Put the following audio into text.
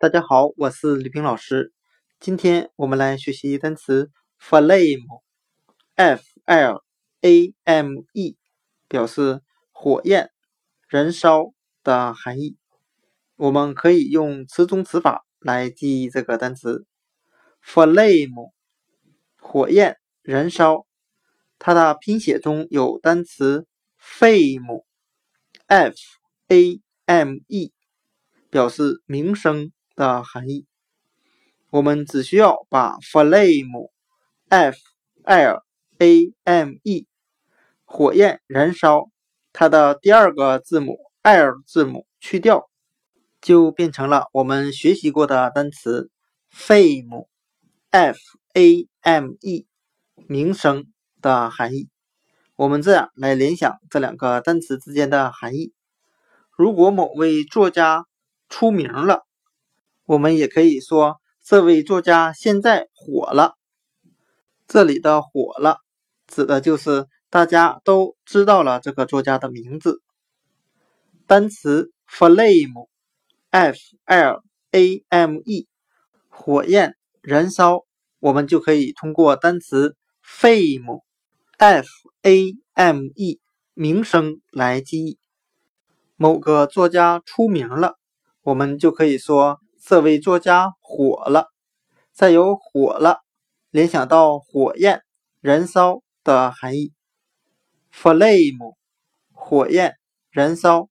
大家好，我是李平老师。今天我们来学习单词 flame，f l a m e，表示火焰、燃烧的含义。我们可以用词中词法来记忆这个单词 flame，火焰、燃烧。它的拼写中有单词 fame，f a m e，表示名声。的含义，我们只需要把 flame，f l a m e，火焰燃烧，它的第二个字母 l 字母去掉，就变成了我们学习过的单词 fame，f a m e，名声的含义。我们这样来联想这两个单词之间的含义：如果某位作家出名了。我们也可以说，这位作家现在火了。这里的“火了”指的就是大家都知道了这个作家的名字。单词 flame，f l a m e，火焰、燃烧，我们就可以通过单词 fame，f a m e，名声来记忆。某个作家出名了，我们就可以说。这位作家火了，再有“火了”联想到火焰、燃烧的含义。flame，火焰、燃烧。